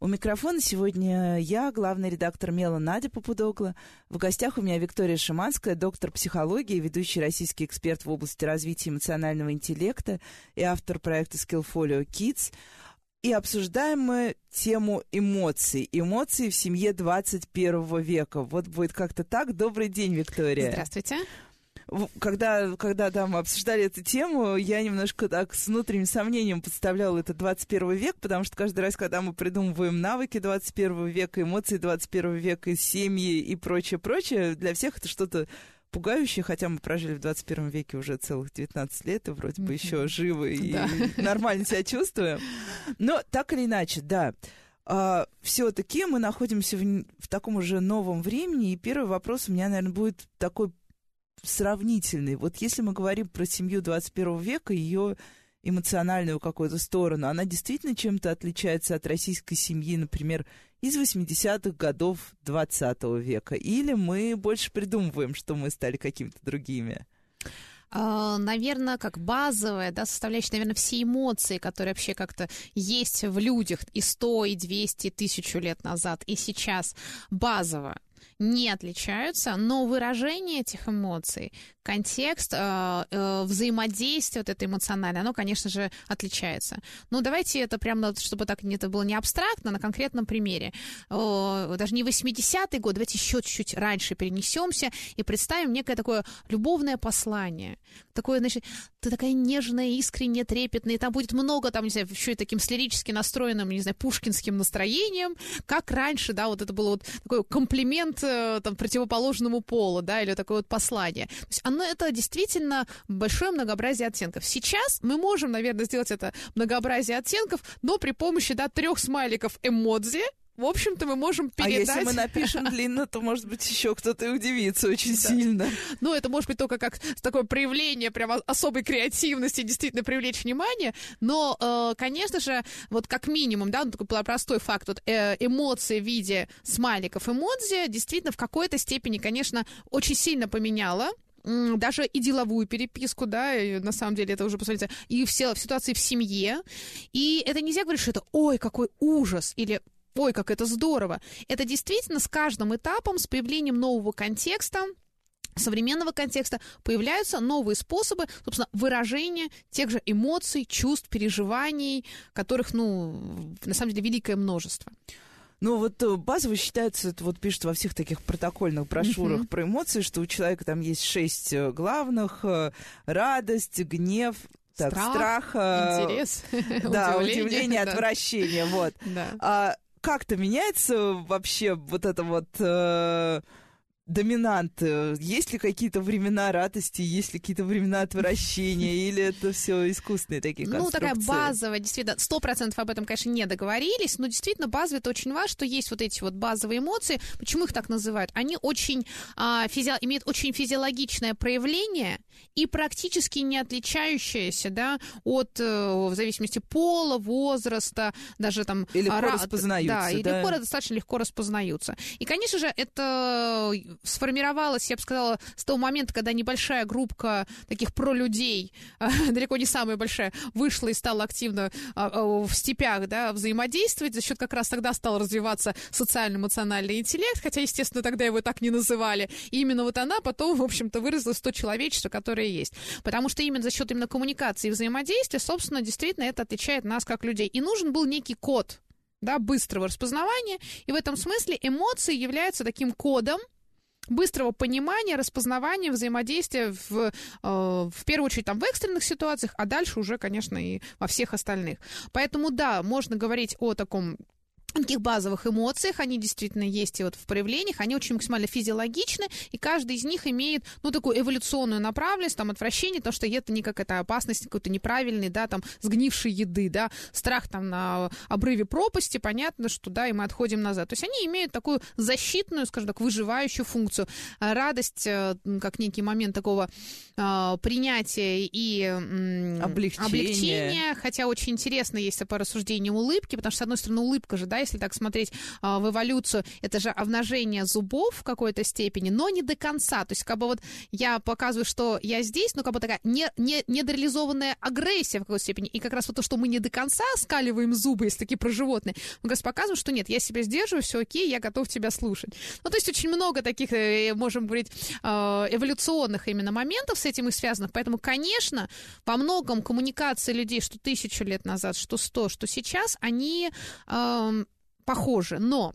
У микрофона сегодня я, главный редактор «Мела» Надя Попудогла. В гостях у меня Виктория Шиманская, доктор психологии, ведущий российский эксперт в области развития эмоционального интеллекта и автор проекта Skillfolio Kids. И обсуждаем мы тему эмоций. Эмоции в семье 21 века. Вот будет как-то так. Добрый день, Виктория. Здравствуйте когда, когда да, мы обсуждали эту тему, я немножко так с внутренним сомнением представляла это 21 век, потому что каждый раз, когда мы придумываем навыки 21 века, эмоции 21 века, семьи и прочее, прочее, для всех это что-то пугающее, хотя мы прожили в 21 веке уже целых 19 лет, и вроде бы еще живы и да. нормально себя чувствуем. Но так или иначе, да. А, все-таки мы находимся в, в таком уже новом времени, и первый вопрос у меня, наверное, будет такой сравнительный. Вот если мы говорим про семью 21 века, ее эмоциональную какую-то сторону, она действительно чем-то отличается от российской семьи, например, из 80-х годов 20 века? Или мы больше придумываем, что мы стали какими-то другими? А, наверное, как базовая, да, составляющая, наверное, все эмоции, которые вообще как-то есть в людях и 100, и 200, и тысячу лет назад, и сейчас базово не отличаются, но выражение этих эмоций, контекст, э, э, взаимодействие вот это эмоциональное, оно, конечно же, отличается. Ну, давайте это прямо, чтобы так это было не абстрактно, на конкретном примере. Даже не 80-й год, давайте еще чуть-чуть раньше перенесемся и представим некое такое любовное послание. Такое, значит, ты такая нежная, искренняя, трепетная, и там будет много, там, не знаю, еще и таким с лирически настроенным, не знаю, пушкинским настроением, как раньше, да, вот это было вот такой комплимент э, там противоположному полу, да, или такое вот послание. То есть оно это действительно большое многообразие оттенков. Сейчас мы можем, наверное, сделать это многообразие оттенков, но при помощи, да, трех смайликов эмодзи, в общем-то, мы можем передать... А если мы напишем длинно, то, может быть, еще кто-то и удивится очень да. сильно. Ну, это может быть только как такое проявление прямо особой креативности, действительно привлечь внимание. Но, э, конечно же, вот как минимум, да, ну, такой простой факт, вот э, эмоции в виде смайликов эмодзи действительно в какой-то степени, конечно, очень сильно поменяла даже и деловую переписку, да, на самом деле это уже, посмотрите, и все в ситуации в семье. И это нельзя говорить, что это, ой, какой ужас, или ой, как это здорово. Это действительно с каждым этапом, с появлением нового контекста, современного контекста появляются новые способы, собственно, выражения тех же эмоций, чувств, переживаний, которых, ну, на самом деле, великое множество. Ну, вот э, базово считается, это вот пишут во всех таких протокольных брошюрах mm-hmm. про эмоции, что у человека там есть шесть э, главных. Э, радость, гнев, так, страх, страх интерес, да, удивление, удивление отвращение, вот. Да. А, как-то меняется вообще вот это вот доминант? Есть ли какие-то времена радости, есть ли какие-то времена отвращения, или это все искусственные такие Ну, такая базовая, действительно, сто процентов об этом, конечно, не договорились, но действительно базово это очень важно, что есть вот эти вот базовые эмоции. Почему их так называют? Они очень, а, физи... имеют очень физиологичное проявление и практически не отличающееся, да, от, э, в зависимости пола, возраста, даже там... И легко а, распознаются, да? и да? легко, достаточно легко распознаются. И, конечно же, это сформировалась, я бы сказала, с того момента, когда небольшая группа таких пролюдей, далеко не самая большая, вышла и стала активно в степях да, взаимодействовать, за счет как раз тогда стал развиваться социально-эмоциональный интеллект, хотя, естественно, тогда его так не называли. И именно вот она потом, в общем-то, выросла в то человечество, которое есть. Потому что именно за счет именно коммуникации и взаимодействия, собственно, действительно это отличает нас как людей. И нужен был некий код, да, быстрого распознавания. И в этом смысле эмоции являются таким кодом, быстрого понимания, распознавания, взаимодействия в, э, в первую очередь там в экстренных ситуациях, а дальше уже, конечно, и во всех остальных. Поэтому да, можно говорить о таком таких базовых эмоциях, они действительно есть и вот в проявлениях, они очень максимально физиологичны, и каждый из них имеет, ну, такую эволюционную направленность, там, отвращение, то, что это не как это опасность какой-то неправильной, да, там, сгнившей еды, да, страх там на обрыве пропасти, понятно, что, да, и мы отходим назад. То есть они имеют такую защитную, скажем так, выживающую функцию. А радость, э, как некий момент такого э, принятия и э, облегчения. облегчения, хотя очень интересно есть по рассуждению улыбки, потому что, с одной стороны, улыбка же, да, если так смотреть а, в эволюцию, это же обнажение зубов в какой-то степени, но не до конца. То есть как бы вот я показываю, что я здесь, но как бы такая не, не, недореализованная агрессия в какой-то степени. И как раз вот то, что мы не до конца скаливаем зубы, если такие про животные, мы как раз показываем, что нет, я себя сдерживаю, все окей, я готов тебя слушать. Ну, то есть очень много таких, э, можем говорить, а, эволюционных именно моментов с этим и связанных. Поэтому, конечно, во многом коммуникации людей, что тысячу лет назад, что сто, что сейчас, они похожи, но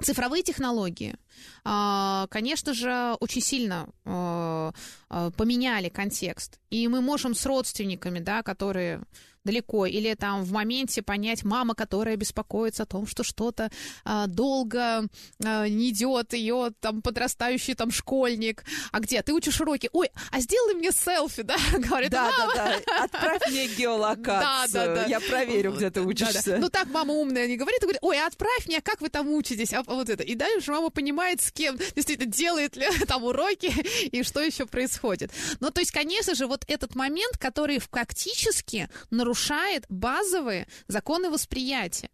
цифровые технологии, а, конечно же, очень сильно а, а, поменяли контекст. И мы можем с родственниками, да, которые далеко, или там в моменте понять мама, которая беспокоится о том, что что-то а, долго а, не идет, ее там подрастающий там школьник, а где ты учишь уроки, ой, а сделай мне селфи, да, говорит, да, мама. да, да, отправь мне геолокацию, да, да, да. я проверю, где ты учишься. Да, да. Ну так мама умная не говорит, а говорит, ой, отправь мне, а как вы там учитесь, а вот это, и дальше мама понимает, с кем действительно делает ли там уроки и что еще происходит. Ну то есть, конечно же, вот этот момент, который фактически нарушает нарушает базовые законы восприятия.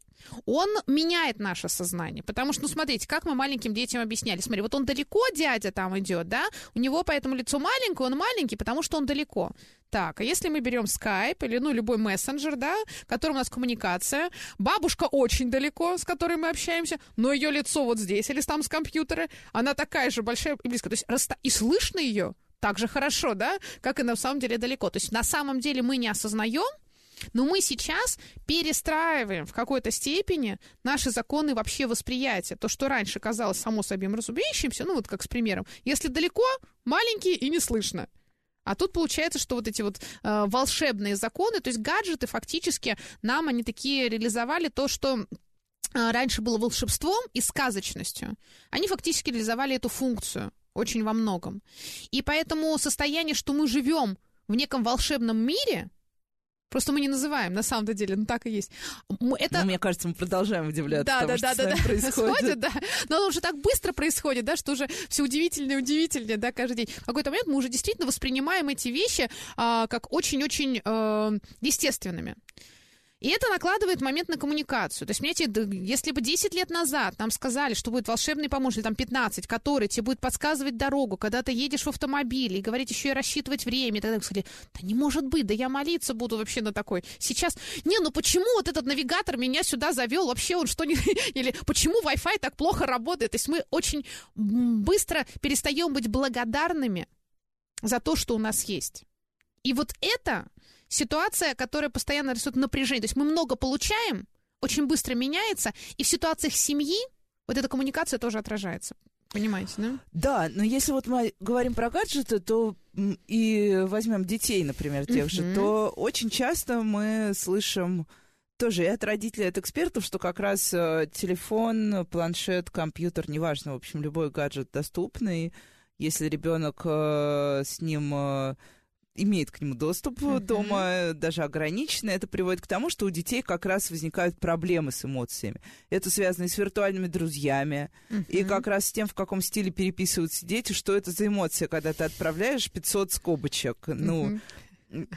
Он меняет наше сознание. Потому что, ну, смотрите, как мы маленьким детям объясняли. Смотри, вот он далеко, дядя там идет, да, у него поэтому лицо маленькое, он маленький, потому что он далеко. Так, а если мы берем Skype или, ну, любой мессенджер, да, в котором у нас коммуникация, бабушка очень далеко, с которой мы общаемся, но ее лицо вот здесь или там с компьютера, она такая же большая и близкая. То есть, расста... и слышно ее так же хорошо, да, как и на самом деле далеко. То есть, на самом деле мы не осознаем, но мы сейчас перестраиваем в какой-то степени наши законы вообще восприятия. То, что раньше казалось само собой разумеющимся, ну вот как с примером, если далеко, маленький и не слышно. А тут получается, что вот эти вот э, волшебные законы, то есть гаджеты фактически нам они такие реализовали то, что э, раньше было волшебством и сказочностью. Они фактически реализовали эту функцию очень во многом. И поэтому состояние, что мы живем в неком волшебном мире, Просто мы не называем, на самом деле, ну так и есть. Это... Ну, мне кажется, мы продолжаем удивляться да, тому, да, что да, да, происходит. да. Но оно уже так быстро происходит, да, что уже все удивительнее и удивительнее, да, каждый день. В какой-то момент мы уже действительно воспринимаем эти вещи а, как очень-очень а, естественными. И это накладывает момент на коммуникацию. То есть, понимаете, если бы 10 лет назад нам сказали, что будет волшебный помощник, там 15, который тебе будет подсказывать дорогу, когда ты едешь в автомобиле, и говорить еще и рассчитывать время, и тогда сказали, да не может быть, да я молиться буду вообще на такой. Сейчас, не, ну почему вот этот навигатор меня сюда завел, вообще он что не... Или почему Wi-Fi так плохо работает? То есть мы очень быстро перестаем быть благодарными за то, что у нас есть. И вот это ситуация, которая постоянно рисует напряжение. То есть мы много получаем, очень быстро меняется, и в ситуациях семьи вот эта коммуникация тоже отражается. Понимаете, да? Да, но если вот мы говорим про гаджеты, то и возьмем детей, например, тех uh-huh. же, то очень часто мы слышим тоже и от родителей, и от экспертов, что как раз э, телефон, планшет, компьютер, неважно, в общем, любой гаджет доступный, если ребенок э, с ним э, имеет к нему доступ uh-huh. дома, даже ограниченный, это приводит к тому, что у детей как раз возникают проблемы с эмоциями. Это связано и с виртуальными друзьями, uh-huh. и как раз с тем, в каком стиле переписываются дети, что это за эмоция, когда ты отправляешь 500 скобочек. Uh-huh. Ну,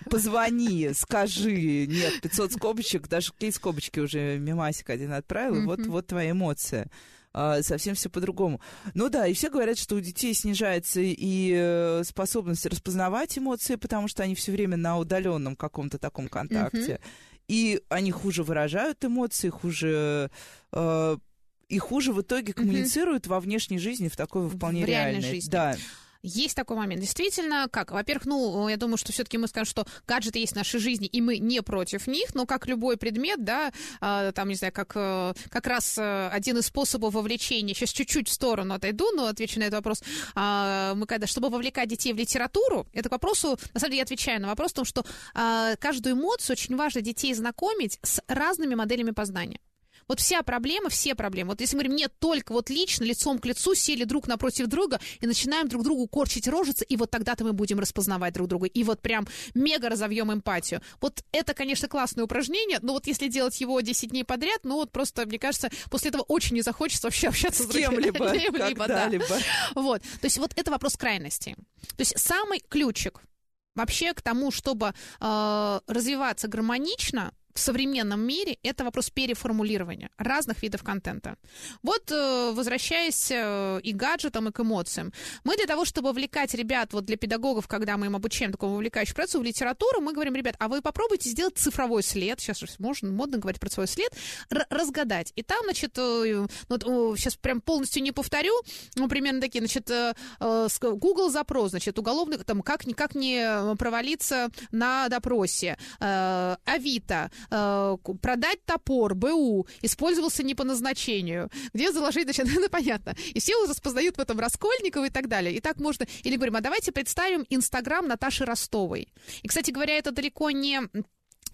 позвони, скажи, нет, 500 скобочек, даже клей скобочки уже мимасик один отправил, uh-huh. вот, вот твоя эмоция совсем все по-другому. Ну да, и все говорят, что у детей снижается и э, способность распознавать эмоции, потому что они все время на удаленном каком-то таком контакте. Mm-hmm. И они хуже выражают эмоции, хуже э, и хуже в итоге коммуницируют mm-hmm. во внешней жизни в такой вполне в реальной, реальной жизни. Да. Есть такой момент. Действительно, как? Во-первых, ну, я думаю, что все-таки мы скажем, что гаджеты есть в нашей жизни, и мы не против них, но как любой предмет, да, э, там, не знаю, как, э, как раз э, один из способов вовлечения, сейчас чуть-чуть в сторону отойду, но отвечу на этот вопрос, э, мы когда, чтобы вовлекать детей в литературу, это к вопросу, на самом деле я отвечаю на вопрос, потому что э, каждую эмоцию очень важно детей знакомить с разными моделями познания. Вот вся проблема, все проблемы. Вот если мы говорим, нет, только вот лично, лицом к лицу, сели друг напротив друга и начинаем друг другу корчить рожицы, и вот тогда-то мы будем распознавать друг друга. И вот прям мега разовьем эмпатию. Вот это, конечно, классное упражнение, но вот если делать его 10 дней подряд, ну вот просто, мне кажется, после этого очень не захочется вообще общаться с, с кем-либо, кем-либо да. Вот. То есть вот это вопрос крайности. То есть самый ключик вообще к тому, чтобы э, развиваться гармонично, в современном мире это вопрос переформулирования разных видов контента. Вот э, возвращаясь э, и гаджетам, и к эмоциям. Мы для того, чтобы вовлекать ребят, вот для педагогов, когда мы им обучаем такому вовлекающему процессу в литературу, мы говорим, ребят, а вы попробуйте сделать цифровой след, сейчас можно модно говорить про свой след, разгадать. И там, значит, э, ну, сейчас прям полностью не повторю, ну, примерно такие, значит, Google запрос, значит, уголовный, там, как, как не провалиться на допросе, Авито, э, продать топор, БУ, использовался не по назначению, где заложить, значит, ну, понятно. И все уже распознают в этом Раскольникова и так далее. И так можно... Или говорим, а давайте представим Инстаграм Наташи Ростовой. И, кстати говоря, это далеко не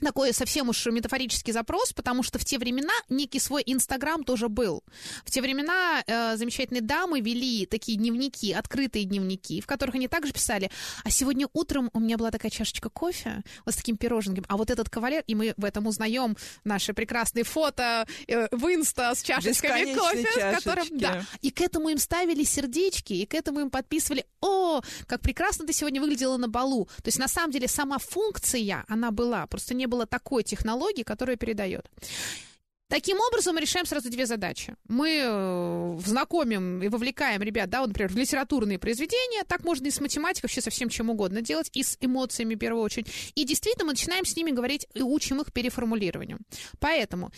такой совсем уж метафорический запрос, потому что в те времена некий свой Инстаграм тоже был. В те времена э, замечательные дамы вели такие дневники, открытые дневники, в которых они также писали, а сегодня утром у меня была такая чашечка кофе вот с таким пироженком, а вот этот кавалер, и мы в этом узнаем наши прекрасные фото э, в Инста с чашечками кофе, чашечки. с которым, да, и к этому им ставили сердечки, и к этому им подписывали, о, как прекрасно ты сегодня выглядела на балу. То есть на самом деле сама функция, она была, просто не было такой технологии, которая передает. Таким образом, мы решаем сразу две задачи. Мы э, знакомим и вовлекаем ребят, да, вот, например, в литературные произведения, так можно и с математикой, вообще со всем чем угодно делать, и с эмоциями в первую очередь. И действительно мы начинаем с ними говорить и учим их переформулированию. Поэтому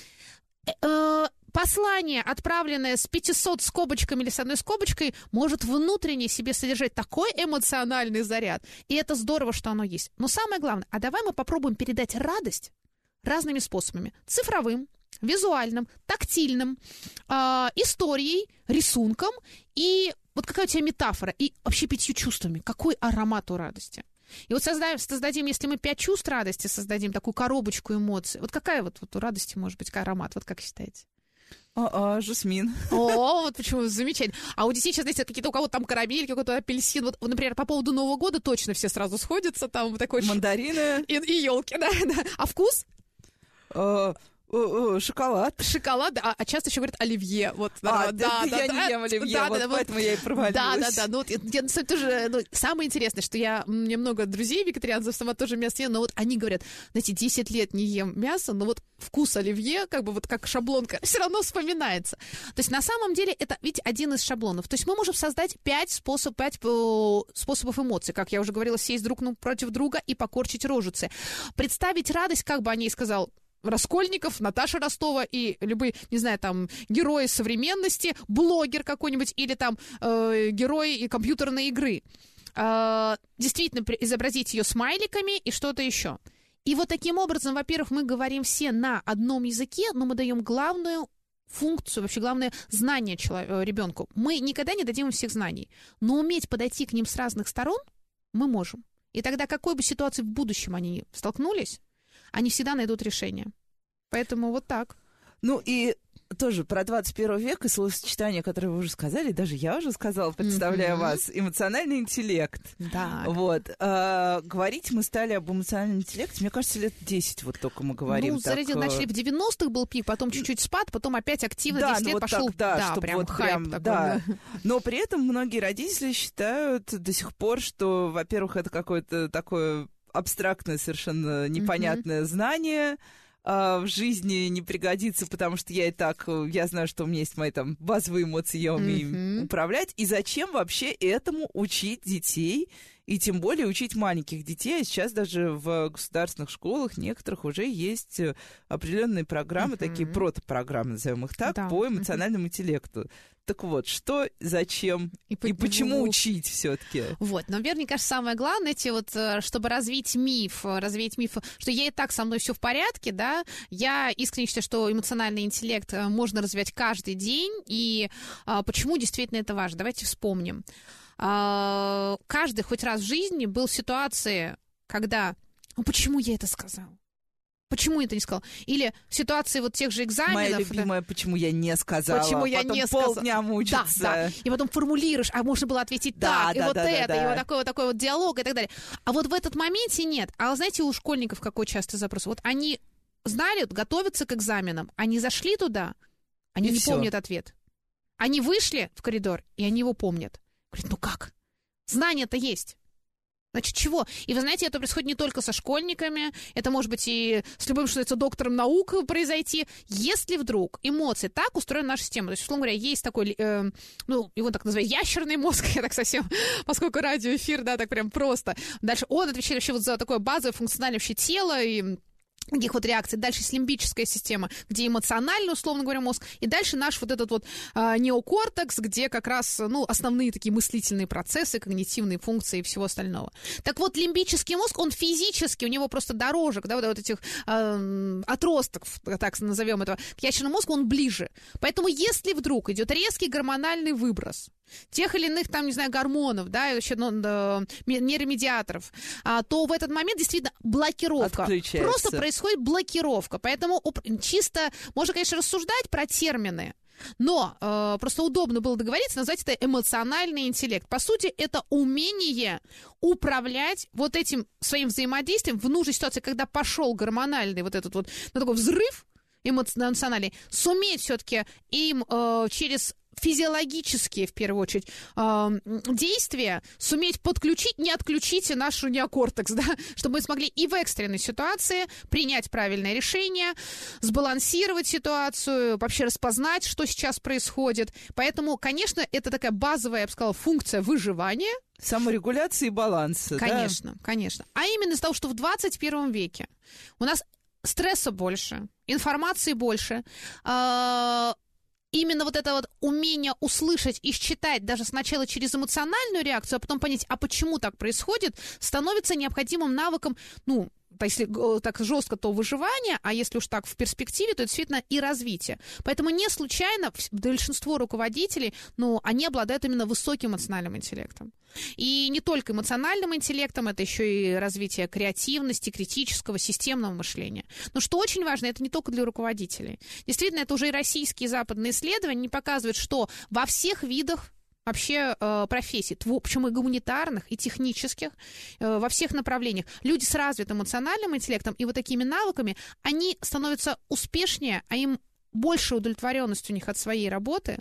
э, э послание, отправленное с 500 скобочками или с одной скобочкой, может внутренне себе содержать такой эмоциональный заряд. И это здорово, что оно есть. Но самое главное, а давай мы попробуем передать радость разными способами. Цифровым, визуальным, тактильным, э, историей, рисунком и вот какая у тебя метафора, и вообще пятью чувствами. Какой аромат у радости? И вот создаем, создадим, если мы пять чувств радости создадим, такую коробочку эмоций, вот какая вот, вот у радости может быть аромат, вот как считаете? А, а, жасмин. О, вот почему замечательно. А у детей сейчас, знаете, какие-то у кого-то там карамель, какой-то апельсин. Вот, например, по поводу Нового года точно все сразу сходятся. Там такой... Мандарины. И, и елки, да, да. А вкус? А, шоколад. Шоколад, а, а часто еще говорят оливье. Вот, а, да, да, да, я да, не ем оливье, да, вот да, поэтому вот, я и провалилась. Да, да, да. Ну, вот, я, я, тоже, ну, самое интересное, что я, меня много друзей вегетарианцев, сама тоже мясо ем, но вот они говорят, знаете, 10 лет не ем мясо, но вот вкус оливье, как бы вот как шаблонка, все равно вспоминается. То есть на самом деле это ведь один из шаблонов. То есть мы можем создать 5, способ, 5 э, способов эмоций, как я уже говорила, сесть друг против друга и покорчить рожицы. Представить радость, как бы о ней сказал Раскольников, Наташа Ростова и любые, не знаю, там, герои современности, блогер какой-нибудь или там э, герои и компьютерной игры. Э, действительно, изобразить ее смайликами и что-то еще. И вот таким образом, во-первых, мы говорим все на одном языке, но мы даем главную функцию, вообще главное знание человеку, ребенку. Мы никогда не дадим им всех знаний, но уметь подойти к ним с разных сторон мы можем. И тогда какой бы ситуации в будущем они столкнулись, они всегда найдут решение. Поэтому вот так. Ну и тоже про 21 век и словосочетание, которое вы уже сказали, даже я уже сказала, представляя mm-hmm. вас, эмоциональный интеллект. Да. Вот. А, говорить мы стали об эмоциональном интеллекте, мне кажется, лет 10 вот только мы говорим. Ну, так, зарядил, э, начали в 90-х был пик, потом чуть-чуть спад, потом опять активно да, 10 ну лет вот пошел. Так, да, да, чтобы прям вот хайп прям, такой, да. да. Но при этом многие родители считают до сих пор, что, во-первых, это какое-то такое абстрактное, совершенно непонятное mm-hmm. знание, э, в жизни не пригодится, потому что я и так, э, я знаю, что у меня есть мои там базовые эмоции, я умею mm-hmm. управлять. И зачем вообще этому учить детей? И тем более учить маленьких детей. А сейчас даже в государственных школах некоторых уже есть э, определенные программы, mm-hmm. такие протопрограммы, назовем их так, да. по эмоциональному mm-hmm. интеллекту. Так вот, что, зачем и, и почему учить все-таки? Вот, но, мне кажется, самое главное, эти вот, э, чтобы развить миф, развеять миф, что я и так со мной все в порядке, да, я искренне считаю, что эмоциональный интеллект э, можно развивать каждый день, и а, почему действительно это важно? Давайте вспомним. А, каждый хоть раз в жизни был в ситуации, когда, ну почему я это сказал? Почему это не сказал? Или в ситуации вот тех же экзаменов... Моя любимая, да, почему я не сказала. Почему я потом не сказала. полдня мучиться. Да, да. И потом формулируешь, а можно было ответить да, так, да, и вот да, это, да, и вот такой вот такой вот диалог и так далее. А вот в этот моменте нет. А знаете, у школьников какой часто запрос? Вот они знали, готовятся к экзаменам, они зашли туда, они и не все. помнят ответ. Они вышли в коридор, и они его помнят. Говорят, ну как? Знания-то есть. Значит, чего? И вы знаете, это происходит не только со школьниками, это может быть и с любым, что называется, доктором наук произойти. Если вдруг эмоции так устроена наша система, то есть, условно говоря, есть такой, э, ну, его так называют, ящерный мозг, я так совсем, поскольку радиоэфир, да, так прям просто. Дальше он отвечает вообще вот за такое базовое функциональное вообще тело и таких вот реакций. Дальше лимбическая система, где эмоциональный, условно говоря, мозг. И дальше наш вот этот вот э, неокортекс, где как раз, ну, основные такие мыслительные процессы, когнитивные функции и всего остального. Так вот, лимбический мозг, он физически, у него просто дорожек, да, вот, вот этих э, отростков, так назовем этого, к ящерному мозгу, он ближе. Поэтому если вдруг идет резкий гормональный выброс, тех или иных, там, не знаю, гормонов, да, еще ну, нейромедиаторов, а, то в этот момент действительно блокировка. Просто происходит блокировка. Поэтому чисто можно, конечно, рассуждать про термины, но э, просто удобно было договориться, назвать это эмоциональный интеллект. По сути, это умение управлять вот этим своим взаимодействием в нужной ситуации, когда пошел гормональный вот этот вот ну, такой взрыв, эмоциональный, суметь все-таки им э, через физиологические, в первую очередь, э, действия суметь подключить, не отключите нашу неокортекс, да, чтобы мы смогли и в экстренной ситуации принять правильное решение, сбалансировать ситуацию, вообще распознать, что сейчас происходит. Поэтому, конечно, это такая базовая, я бы сказала, функция выживания, Саморегуляции и баланса. Конечно, да? конечно. А именно из-за того, что в 21 веке у нас стресса больше, информации больше, э, именно вот это вот умение услышать и считать даже сначала через эмоциональную реакцию, а потом понять, а почему так происходит, становится необходимым навыком, ну, если так жестко, то выживание, а если уж так в перспективе, то действительно и развитие. Поэтому не случайно большинство руководителей, ну, они обладают именно высоким эмоциональным интеллектом. И не только эмоциональным интеллектом, это еще и развитие креативности, критического, системного мышления. Но что очень важно, это не только для руководителей. Действительно, это уже и российские и западные исследования показывают, что во всех видах вообще э, профессий, причем и гуманитарных, и технических, э, во всех направлениях. Люди с развитым эмоциональным интеллектом и вот такими навыками, они становятся успешнее, а им больше удовлетворенность у них от своей работы.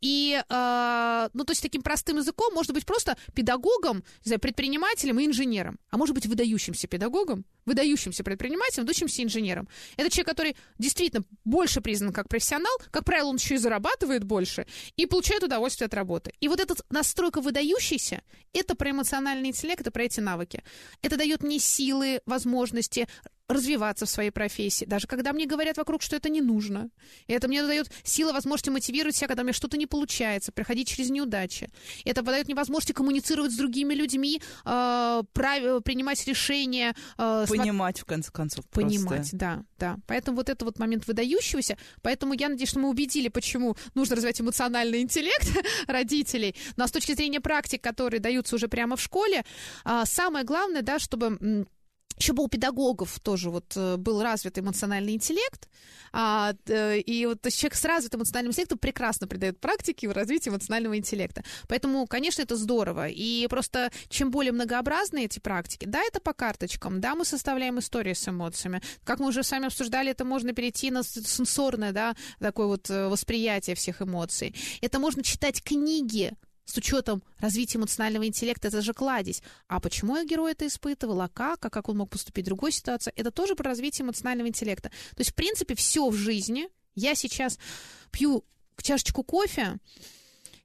И, э, ну, то есть таким простым языком может быть просто педагогом, не знаю, предпринимателем и инженером, а может быть выдающимся педагогом, выдающимся предпринимателем, выдающимся инженером. Это человек, который действительно больше признан как профессионал, как правило, он еще и зарабатывает больше и получает удовольствие от работы. И вот эта настройка выдающийся, это про эмоциональный интеллект, это про эти навыки. Это дает мне силы, возможности, развиваться в своей профессии, даже когда мне говорят вокруг, что это не нужно. И это мне дает силы, возможности мотивировать себя, когда у меня что-то не получается, проходить через неудачи. Это дает мне возможность коммуницировать с другими людьми, э, прав... принимать решения. Э, Понимать, см... в конце концов. Понимать, просто. да, да. Поэтому вот это вот момент выдающегося. Поэтому я надеюсь, что мы убедили, почему нужно развивать эмоциональный интеллект родителей. Но с точки зрения практик, которые даются уже прямо в школе, э, самое главное, да, чтобы еще бы у педагогов тоже вот э, был развит эмоциональный интеллект, а, и вот человек с развитым эмоциональным интеллектом прекрасно придает практике в развитии эмоционального интеллекта. Поэтому, конечно, это здорово. И просто чем более многообразны эти практики, да, это по карточкам, да, мы составляем истории с эмоциями. Как мы уже с вами обсуждали, это можно перейти на сенсорное, да, такое вот э, восприятие всех эмоций. Это можно читать книги, с учетом развития эмоционального интеллекта, это же кладезь. А почему я герой это испытывал, а как, а как он мог поступить в другой ситуации, это тоже про развитие эмоционального интеллекта. То есть, в принципе, все в жизни. Я сейчас пью чашечку кофе,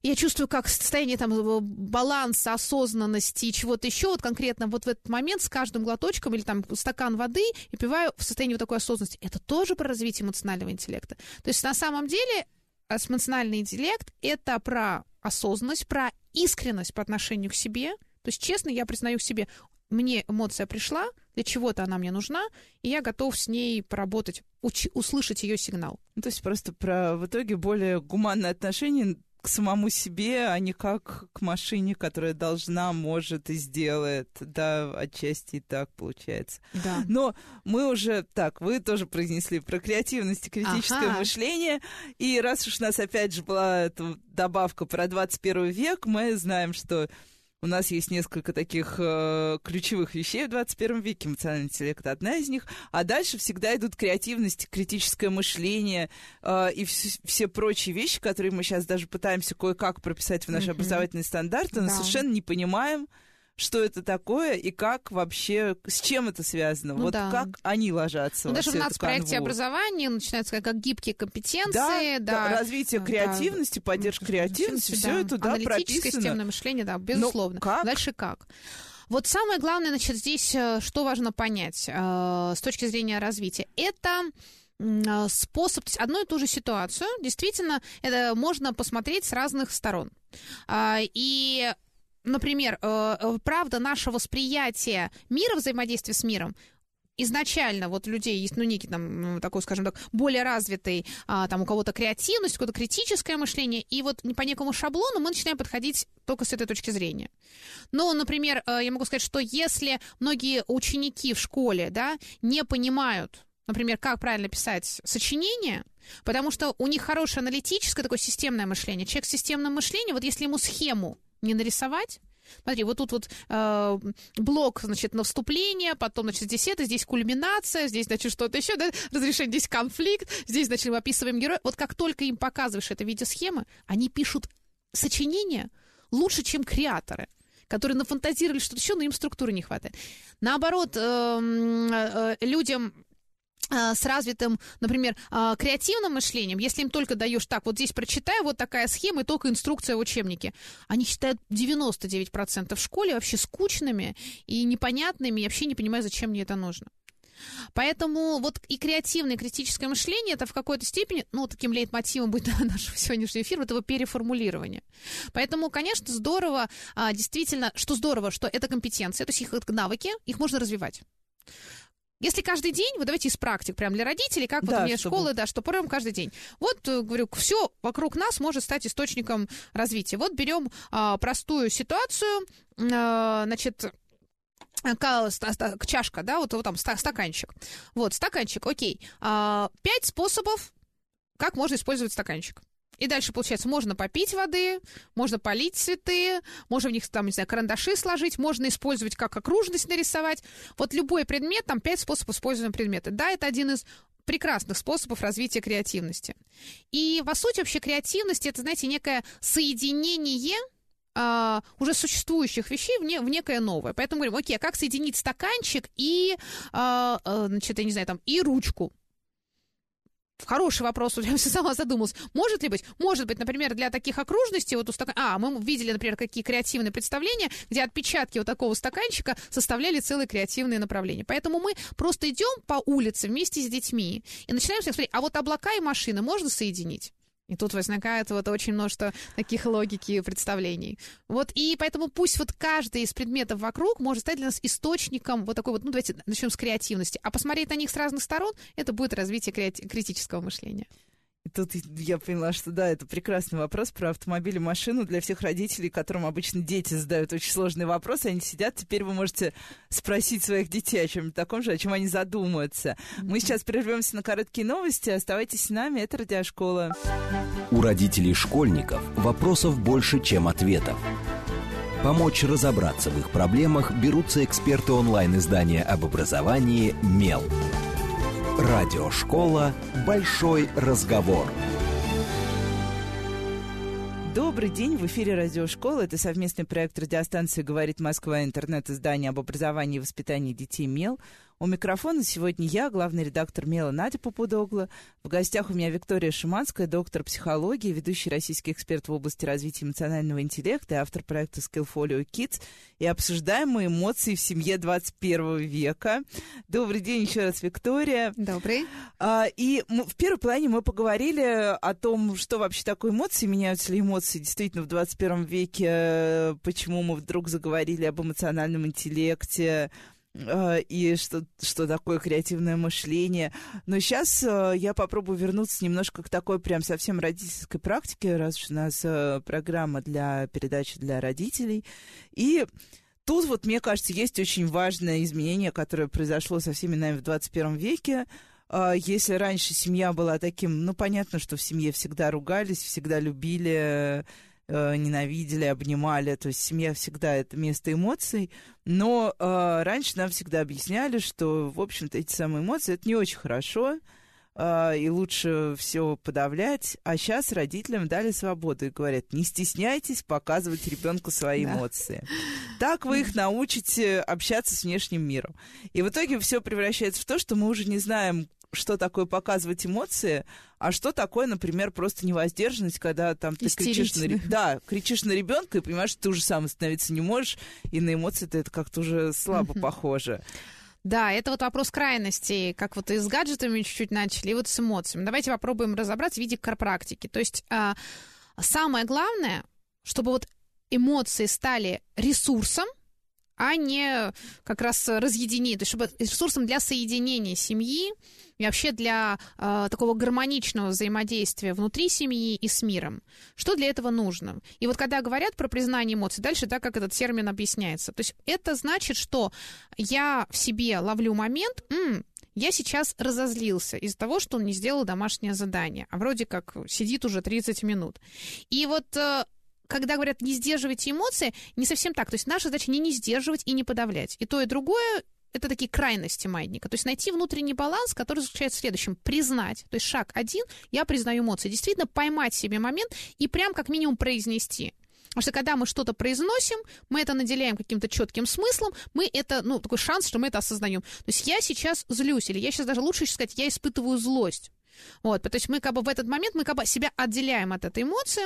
я чувствую, как состояние там э, баланса, осознанности и чего-то еще, вот конкретно вот в этот момент с каждым глоточком или там стакан воды и пиваю в состоянии вот такой осознанности. Это тоже про развитие эмоционального интеллекта. То есть на самом деле эмоциональный интеллект — это про осознанность, про искренность по отношению к себе. То есть, честно, я признаю себе, мне эмоция пришла, для чего-то она мне нужна, и я готов с ней поработать, услышать ее сигнал. Ну, то есть просто про в итоге более гуманное отношение к самому себе, а не как к машине, которая должна, может и сделает. Да, отчасти и так получается. Да. Но мы уже, так, вы тоже произнесли про креативность и критическое Ага. мышление. И раз уж у нас опять же была эта добавка про 21 век, мы знаем, что у нас есть несколько таких э, ключевых вещей в 21 веке. Эмоциональный интеллект одна из них. А дальше всегда идут креативность, критическое мышление э, и вс- все прочие вещи, которые мы сейчас даже пытаемся кое-как прописать в наши Мгм. образовательные стандарты, но Да. совершенно не понимаем, что это такое и как вообще, с чем это связано. Ну вот да. как они ложатся Ну, во даже в нацпроекте образования начинается как, гибкие компетенции, Да, да. да, развитие Да. креативности, поддержка креативности, все это, да, прописано. системное мышление, да, безусловно. как? Дальше как? Вот самое главное, значит, здесь э, что важно понять э, с точки зрения развития, это э, способ, то есть одну и ту же ситуацию, действительно, это можно посмотреть с разных сторон. А, И Например, э, э, правда, наше восприятие мира, взаимодействия с миром, изначально вот людей есть, ну, некий там, м, такой, скажем так, более развитый, а, там, у кого-то креативность, у кого-то критическое мышление, и вот по некому шаблону мы начинаем подходить только с этой точки зрения. Ну, например, э, я могу сказать, что если многие ученики в школе, да, не понимают, например, как правильно писать сочинение, потому что у них хорошее аналитическое такое системное мышление. Человек с системным мышлением, вот если ему схему не нарисовать, Смотри, вот тут вот э, блок, значит, на вступление, потом, значит, здесь это, здесь кульминация, здесь, значит, что-то еще, да, разрешение, здесь конфликт, здесь, значит, мы описываем героя. Вот как только им показываешь это в виде схемы, они пишут сочинение лучше, чем креаторы которые нафантазировали что-то еще, но им структуры не хватает. Наоборот, эм, э, э, людям с развитым, например, э, креативным мышлением, если им только даешь так, вот здесь прочитай, вот такая схема, и только инструкция в учебнике, они считают 99% в школе вообще скучными и непонятными, и вообще не понимаю, зачем мне это нужно. Поэтому вот и креативное, и критическое мышление, это в какой-то степени, ну, таким лейтмотивом будет нашего сегодняшнего эфира, этого переформулирования. Поэтому, конечно, здорово, а, действительно, что здорово, что это компетенции, то есть их навыки, их можно развивать. Если каждый день, вот давайте из практик, прям для родителей, как вот Да, у меня чтобы- школы, да, что прям каждый день. Вот, э, говорю, все вокруг нас может стать источником развития. Вот берем а, простую ситуацию, а, значит, ста- чашка, да, вот, вот там ста- стаканчик. Вот, стаканчик, окей. А, Пять способов, как можно использовать стаканчик. И дальше, получается, можно попить воды, можно полить цветы, можно в них, там, не знаю, карандаши сложить, можно использовать как окружность нарисовать. Вот любой предмет, там пять способов использования предмета. Да, это один из прекрасных способов развития креативности. И, по сути, вообще креативность — это, знаете, некое соединение а, уже существующих вещей в, не- в некое новое. Поэтому говорим, окей, а как соединить стаканчик и, а, а, значит, я не знаю, там, и ручку? Хороший вопрос, я сама задумалась. Может ли быть? Может быть, например, для таких окружностей, вот у стакан... А, мы видели, например, какие креативные представления, где отпечатки вот такого стаканчика составляли целые креативные направления. Поэтому мы просто идем по улице вместе с детьми и начинаем смотреть, а вот облака и машины можно соединить? И тут возникает вот очень множество таких логики и представлений. Вот, и поэтому пусть вот каждый из предметов вокруг может стать для нас источником вот такой вот, ну, давайте начнем с креативности. А посмотреть на них с разных сторон, это будет развитие критического мышления. И тут я поняла, что да, это прекрасный вопрос про автомобиль и машину для всех родителей, которым обычно дети задают очень сложные вопросы. Они сидят, теперь вы можете спросить своих детей о чем-нибудь таком же, о чем они задумаются. Мы сейчас прервемся на короткие новости. Оставайтесь с нами, это Радиошкола. У родителей школьников вопросов больше, чем ответов. Помочь разобраться в их проблемах берутся эксперты онлайн-издания об образовании «Мел». Радиошкола «Большой разговор». Добрый день, в эфире Радиошкола. Это совместный проект радиостанции «Говорит Москва» интернет-издание об образовании и воспитании детей «Мел». У микрофона сегодня я, главный редактор «Мела» Надя Попудогла. В гостях у меня Виктория Шиманская, доктор психологии, ведущий российский эксперт в области развития эмоционального интеллекта и автор проекта Skillfolio Kids. И обсуждаем мы эмоции в семье 21 века. Добрый день еще раз, Виктория. Добрый. А, И в первой плане мы поговорили о том, что вообще такое эмоции, меняются ли эмоции действительно в 21 веке, э, почему мы вдруг заговорили об эмоциональном интеллекте, и что, что такое креативное мышление. Но сейчас э, я попробую вернуться немножко к такой прям совсем родительской практике, раз уж у нас э, программа для передачи для родителей. И тут вот, мне кажется, есть очень важное изменение, которое произошло со всеми нами в 21 веке. А, если раньше семья была таким, ну, понятно, что в семье всегда ругались, всегда любили, э, ненавидели, обнимали, то есть семья всегда это место эмоций, но э, раньше нам всегда объясняли, что, в общем-то, эти самые эмоции это не очень хорошо, э, и лучше все подавлять, а сейчас родителям дали свободу и говорят, не стесняйтесь показывать ребенку свои эмоции. Так вы их научите общаться с внешним миром. И в итоге все превращается в то, что мы уже не знаем, что такое показывать эмоции, а что такое, например, просто невоздержанность, когда там ты кричишь на, да, кричишь на ребенка и понимаешь, что ты уже сам остановиться не можешь, и на эмоции-то это как-то уже слабо похоже. Да, это вот вопрос крайностей, как вот и с гаджетами чуть-чуть начали, и вот с эмоциями. Давайте попробуем разобраться в виде практики. То есть а, самое главное, чтобы вот эмоции стали ресурсом, а не как раз разъединение, то есть чтобы ресурсом для соединения семьи и вообще для э, такого гармоничного взаимодействия внутри семьи и с миром. Что для этого нужно? И вот когда говорят про признание эмоций, дальше, да, как этот термин объясняется. То есть это значит, что я в себе ловлю момент, м-м, я сейчас разозлился из-за того, что он не сделал домашнее задание, а вроде как сидит уже 30 минут. И вот э, когда говорят не сдерживайте эмоции, не совсем так. То есть наша задача не не сдерживать и не подавлять. И то, и другое это такие крайности маятника. То есть найти внутренний баланс, который заключается в следующем. Признать. То есть шаг один, я признаю эмоции. Действительно поймать себе момент и прям как минимум произнести. Потому что когда мы что-то произносим, мы это наделяем каким-то четким смыслом, мы это, ну, такой шанс, что мы это осознаем. То есть я сейчас злюсь, или я сейчас даже лучше сказать, я испытываю злость. Вот, то есть мы как бы в этот момент, мы как бы себя отделяем от этой эмоции,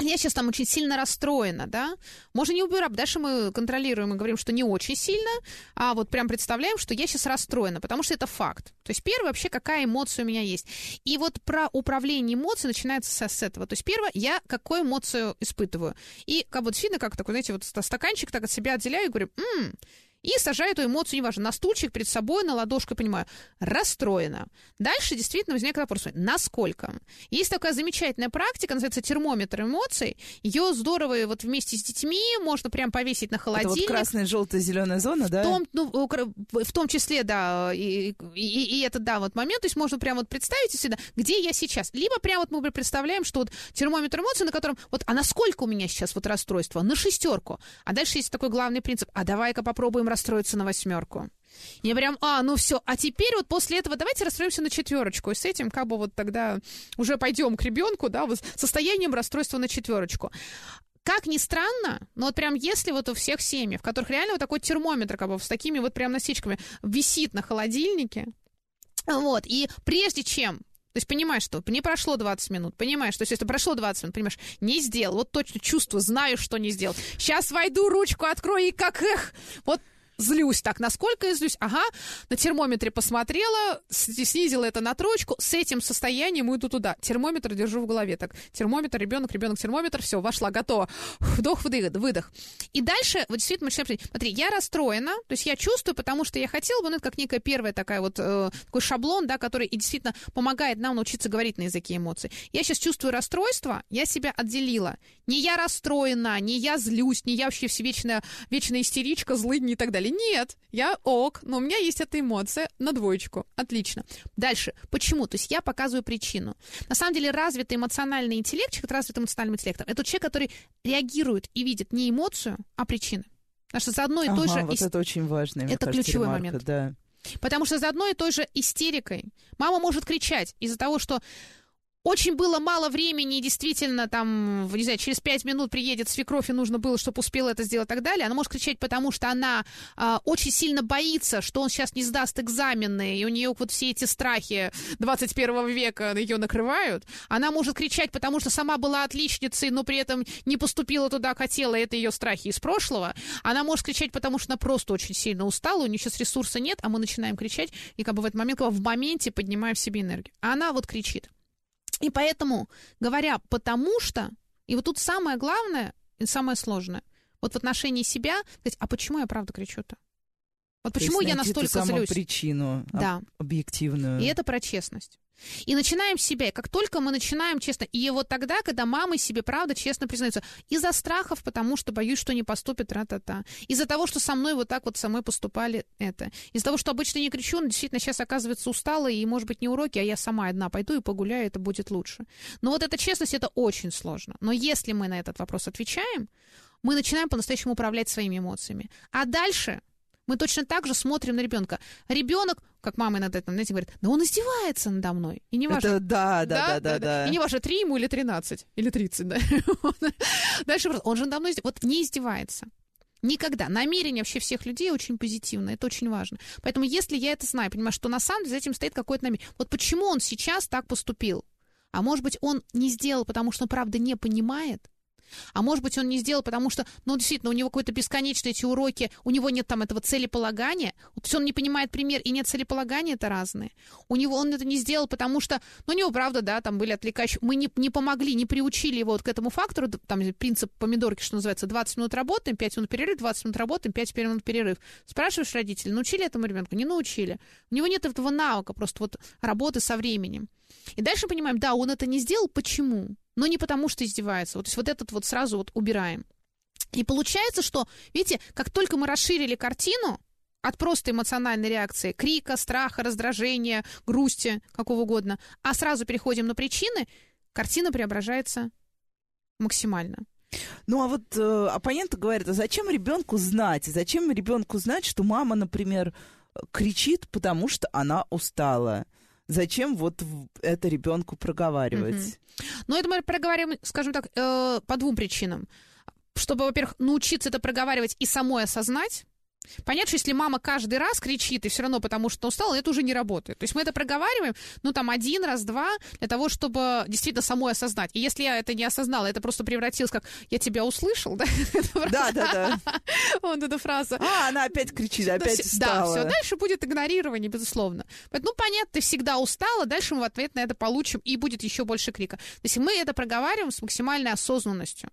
я сейчас там очень сильно расстроена, да, можно не убирать, дальше мы контролируем и говорим, что не очень сильно, а вот прям представляем, что я сейчас расстроена, потому что это факт. То есть первое вообще, какая эмоция у меня есть. И вот про управление эмоцией начинается с, этого. То есть первое, я какую эмоцию испытываю. И как вот видно, как такой, знаете, вот стаканчик так от себя отделяю и говорю, м-м, и сажаю эту эмоцию, неважно, на стульчик перед собой, на ладошку, понимаю, расстроена. Дальше действительно возникает вопрос, насколько? Есть такая замечательная практика, называется термометр эмоций. Ее здорово вот вместе с детьми можно прям повесить на холодильник. Это вот красная, желтая, зеленая зона, да? В том, ну, в том числе, да, и, и, и это, да, вот момент, то есть можно прям вот представить себя, где я сейчас. Либо прям вот мы представляем, что вот термометр эмоций, на котором, вот, а насколько у меня сейчас вот расстройство? На шестерку. А дальше есть такой главный принцип, а давай-ка попробуем расстроиться на восьмерку. Я прям, а, ну все, а теперь вот после этого давайте расстроимся на четверочку. И с этим как бы вот тогда уже пойдем к ребенку, да, вот состоянием расстройства на четверочку. Как ни странно, но вот прям если вот у всех семей, в которых реально вот такой термометр как бы с такими вот прям насечками висит на холодильнике, вот, и прежде чем то есть понимаешь, что не прошло 20 минут, понимаешь, то есть если прошло 20 минут, понимаешь, не сделал, вот точно чувствую, знаю, что не сделал. Сейчас войду, ручку открою и как эх, вот злюсь так. Насколько я злюсь? Ага, на термометре посмотрела, снизила это на троечку, с этим состоянием иду туда. Термометр держу в голове. Так, термометр, ребенок, ребенок, термометр, все, вошла, готова. Вдох, выдох, выдох. И дальше, вот действительно, мы смотри, я расстроена, то есть я чувствую, потому что я хотела бы, ну, это как некая первая такая вот, э, такой шаблон, да, который и действительно помогает нам научиться говорить на языке эмоций. Я сейчас чувствую расстройство, я себя отделила. Не я расстроена, не я злюсь, не я вообще все вечная, вечная истеричка, злыдня и так далее сказали, нет, я ок, но у меня есть эта эмоция на двоечку. Отлично. Дальше. Почему? То есть я показываю причину. На самом деле развитый эмоциональный интеллект, человек с развитым эмоциональным интеллектом, это человек, который реагирует и видит не эмоцию, а причины. Потому что за одной и той ага, же... вот это очень важно, Это кажется, ключевой ремарка, момент. Да. Потому что за одной и той же истерикой мама может кричать из-за того, что очень было мало времени, и действительно, там, не знаю, через пять минут приедет свекровь, и нужно было, чтобы успела это сделать и так далее. Она может кричать, потому что она э, очень сильно боится, что он сейчас не сдаст экзамены, и у нее вот все эти страхи 21 века ее накрывают. Она может кричать, потому что сама была отличницей, но при этом не поступила туда, хотела, это ее страхи из прошлого. Она может кричать, потому что она просто очень сильно устала, у нее сейчас ресурса нет, а мы начинаем кричать, и как бы в этот момент, как бы в моменте поднимаем в себе энергию. А она вот кричит. И поэтому, говоря «потому что», и вот тут самое главное и самое сложное, вот в отношении себя, сказать, а почему я правда кричу-то? Вот почему я настолько злюсь? причину да. объективную. И это про честность. И начинаем с себя. И как только мы начинаем честно, и вот тогда, когда мамы себе, правда, честно признаются, из-за страхов, потому что боюсь, что не поступит ра-та-та, из-за того, что со мной вот так вот самой поступали это, из-за того, что обычно не кричу, но действительно сейчас оказывается устала, и, может быть, не уроки, а я сама одна пойду и погуляю, это будет лучше. Но вот эта честность, это очень сложно. Но если мы на этот вопрос отвечаем, мы начинаем по-настоящему управлять своими эмоциями. А дальше мы точно так же смотрим на ребенка. Ребенок, как мама иногда там, знаете, говорит, да он издевается надо мной. И не важно. Это, да, да, да, да, да, И не важно, 3 ему или 13, или 30, да. Дальше просто, он же надо мной вот не издевается. Никогда. Намерение вообще всех людей очень позитивное, это очень важно. Поэтому если я это знаю, понимаю, что на самом деле за этим стоит какое-то намерение. Вот почему он сейчас так поступил? А может быть, он не сделал, потому что он, правда, не понимает? А может быть, он не сделал, потому что, ну, действительно, у него какой-то бесконечные эти уроки, у него нет там этого целеполагания. То есть он не понимает пример, и нет целеполагания, это разные. У него он это не сделал, потому что, ну, у него, правда, да, там были отвлекающие. Мы не, не помогли, не приучили его вот к этому фактору, там принцип помидорки, что называется, 20 минут работаем, 5 минут перерыв, 20 минут работаем, 5 минут перерыв. Спрашиваешь родителей, научили этому ребенку? Не научили. У него нет этого навыка, просто вот работы со временем. И дальше понимаем, да, он это не сделал, почему? но не потому, что издевается. Вот, то есть вот этот вот сразу вот убираем. И получается, что, видите, как только мы расширили картину, от просто эмоциональной реакции, крика, страха, раздражения, грусти, какого угодно, а сразу переходим на причины, картина преображается максимально. Ну а вот э, оппоненты говорят, а зачем ребенку знать? Зачем ребенку знать, что мама, например, кричит, потому что она устала? Зачем вот это ребенку проговаривать? Угу. Ну, это мы проговариваем, скажем так, э, по двум причинам. Чтобы, во-первых, научиться это проговаривать и самой осознать, Понятно, что если мама каждый раз кричит и все равно потому что устала, это уже не работает. То есть мы это проговариваем, ну, там, один раз, два, для того, чтобы действительно самой осознать. И если я это не осознала, это просто превратилось как «я тебя услышал», да? Да, да, да. Вот эта фраза. А, она опять кричит, опять устала. Да, все, дальше будет игнорирование, безусловно. Ну, понятно, ты всегда устала, дальше мы в ответ на это получим, и будет еще больше крика. То есть мы это проговариваем с максимальной осознанностью.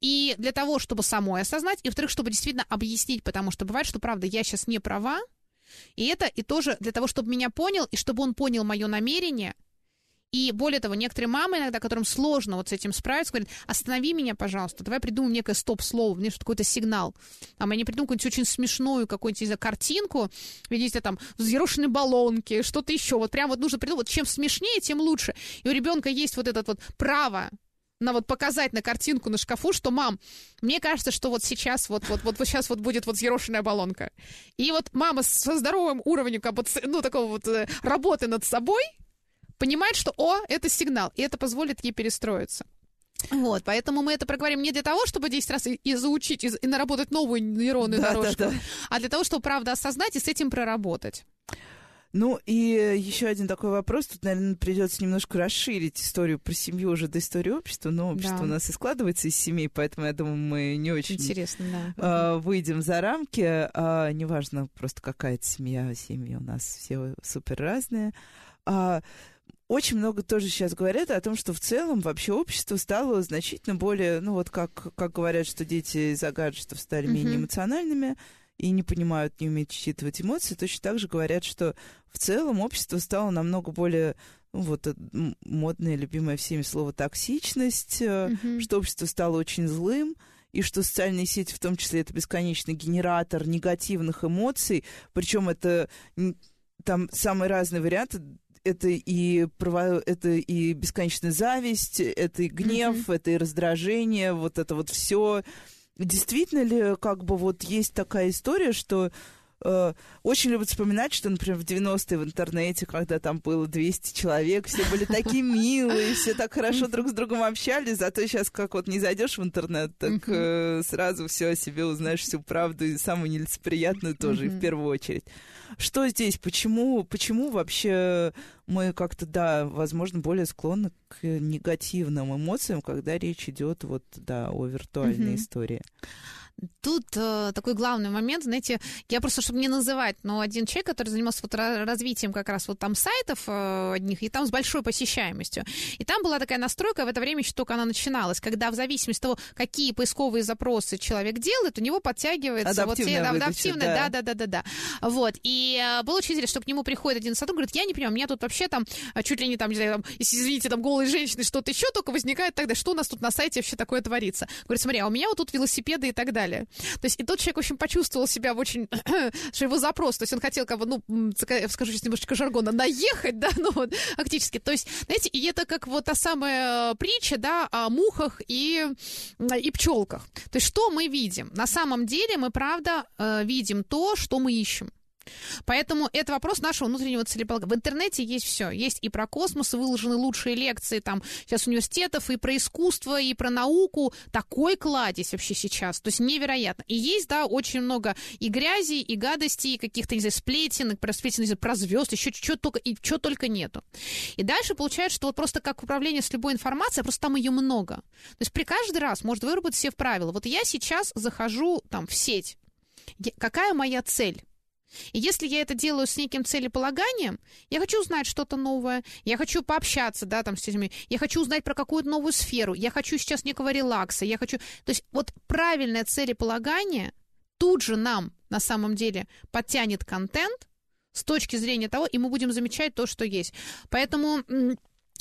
И для того, чтобы самой осознать, и, во-вторых, чтобы действительно объяснить, потому что бывает, что, правда, я сейчас не права, и это и тоже для того, чтобы меня понял, и чтобы он понял мое намерение. И более того, некоторые мамы иногда, которым сложно вот с этим справиться, говорят, останови меня, пожалуйста, давай придумаем некое стоп-слово, мне что какой-то сигнал. А мы не придумаем какую-нибудь очень смешную какую-нибудь, знаю, картинку, видите, там, взъерошенные баллонки, что-то еще. Вот прям вот нужно придумать, чем смешнее, тем лучше. И у ребенка есть вот это вот право на вот показать на картинку на шкафу, что, мам, мне кажется, что вот сейчас вот, вот, вот, вот сейчас вот будет вот взъерошенная баллонка. И вот мама со здоровым уровнем, как бы, ну, такого вот э, работы над собой, понимает, что, о, это сигнал, и это позволит ей перестроиться. Вот, поэтому мы это проговорим не для того, чтобы 10 раз и, и заучить, и, и наработать новую нейронную да, дорожку, да, да. а для того, чтобы, правда, осознать и с этим проработать. Ну и еще один такой вопрос. Тут, наверное, придется немножко расширить историю про семью уже до истории общества. Но общество да. у нас и складывается из семей, поэтому я думаю, мы не очень Интересно, да. э, выйдем за рамки. Э, неважно просто какая это семья, семьи у нас все супер разные. Э, очень много тоже сейчас говорят о том, что в целом вообще общество стало значительно более, ну вот как, как говорят, что дети из-за гаджетов стали mm-hmm. менее эмоциональными, и не понимают, не умеют считывать эмоции, точно так же говорят, что в целом общество стало намного более ну, вот э, модное, любимое всеми слово токсичность, mm-hmm. что общество стало очень злым, и что социальные сети в том числе это бесконечный генератор негативных эмоций, причем это там самые разные варианты, это и это и бесконечная зависть, это и гнев, mm-hmm. это и раздражение, вот это вот все действительно ли как бы вот есть такая история, что э, очень любят вспоминать, что, например, в 90-е в интернете, когда там было 200 человек, все были такие милые, все так хорошо друг с другом общались, зато сейчас как вот не зайдешь в интернет, так э, сразу все о себе узнаешь, всю правду, и самую нелицеприятную тоже, и в первую очередь. Что здесь? Почему, почему вообще мы как-то, да, возможно, более склонны к негативным эмоциям, когда речь идет вот, да, о виртуальной истории? Тут э, такой главный момент, знаете, я просто, чтобы не называть, но один человек, который занимался вот развитием как раз вот там сайтов э, одних, и там с большой посещаемостью. И там была такая настройка, в это время еще только она начиналась, когда в зависимости от того, какие поисковые запросы человек делает, у него подтягивается вот те, адаптивные, да. да, да, да, да, да. Вот. И э, было очень интересно, что к нему приходит один сотрудник, говорит, я не понимаю, у меня тут вообще там э, чуть ли не там, не знаю, там, извините, там голые женщины, что-то еще только возникает тогда, что у нас тут на сайте вообще такое творится? Говорит, смотри, а у меня вот тут велосипеды и так далее. То есть и тот человек, в общем, почувствовал себя в очень, что его запрос, то есть он хотел, как бы, ну, скажу сейчас немножечко жаргона, наехать, да, ну вот, фактически. То есть, знаете, и это как вот та самая притча, да, о мухах и, и пчелках. То есть что мы видим? На самом деле мы, правда, э, видим то, что мы ищем. Поэтому это вопрос нашего внутреннего целеполагания. В интернете есть все. Есть и про космос, выложены лучшие лекции там сейчас университетов, и про искусство, и про науку. Такой кладезь вообще сейчас. То есть невероятно. И есть, да, очень много и грязи, и гадостей, и каких-то, не знаю, сплетен, про сплетен, не знаю, про звезд, еще что только, и что только нету. И дальше получается, что вот просто как управление с любой информацией, просто там ее много. То есть при каждый раз может выработать все правила. Вот я сейчас захожу там в сеть. Какая моя цель? И если я это делаю с неким целеполаганием, я хочу узнать что-то новое, я хочу пообщаться, да, там с этими, я хочу узнать про какую-то новую сферу, я хочу сейчас некого релакса, я хочу... То есть вот правильное целеполагание тут же нам на самом деле подтянет контент с точки зрения того, и мы будем замечать то, что есть. Поэтому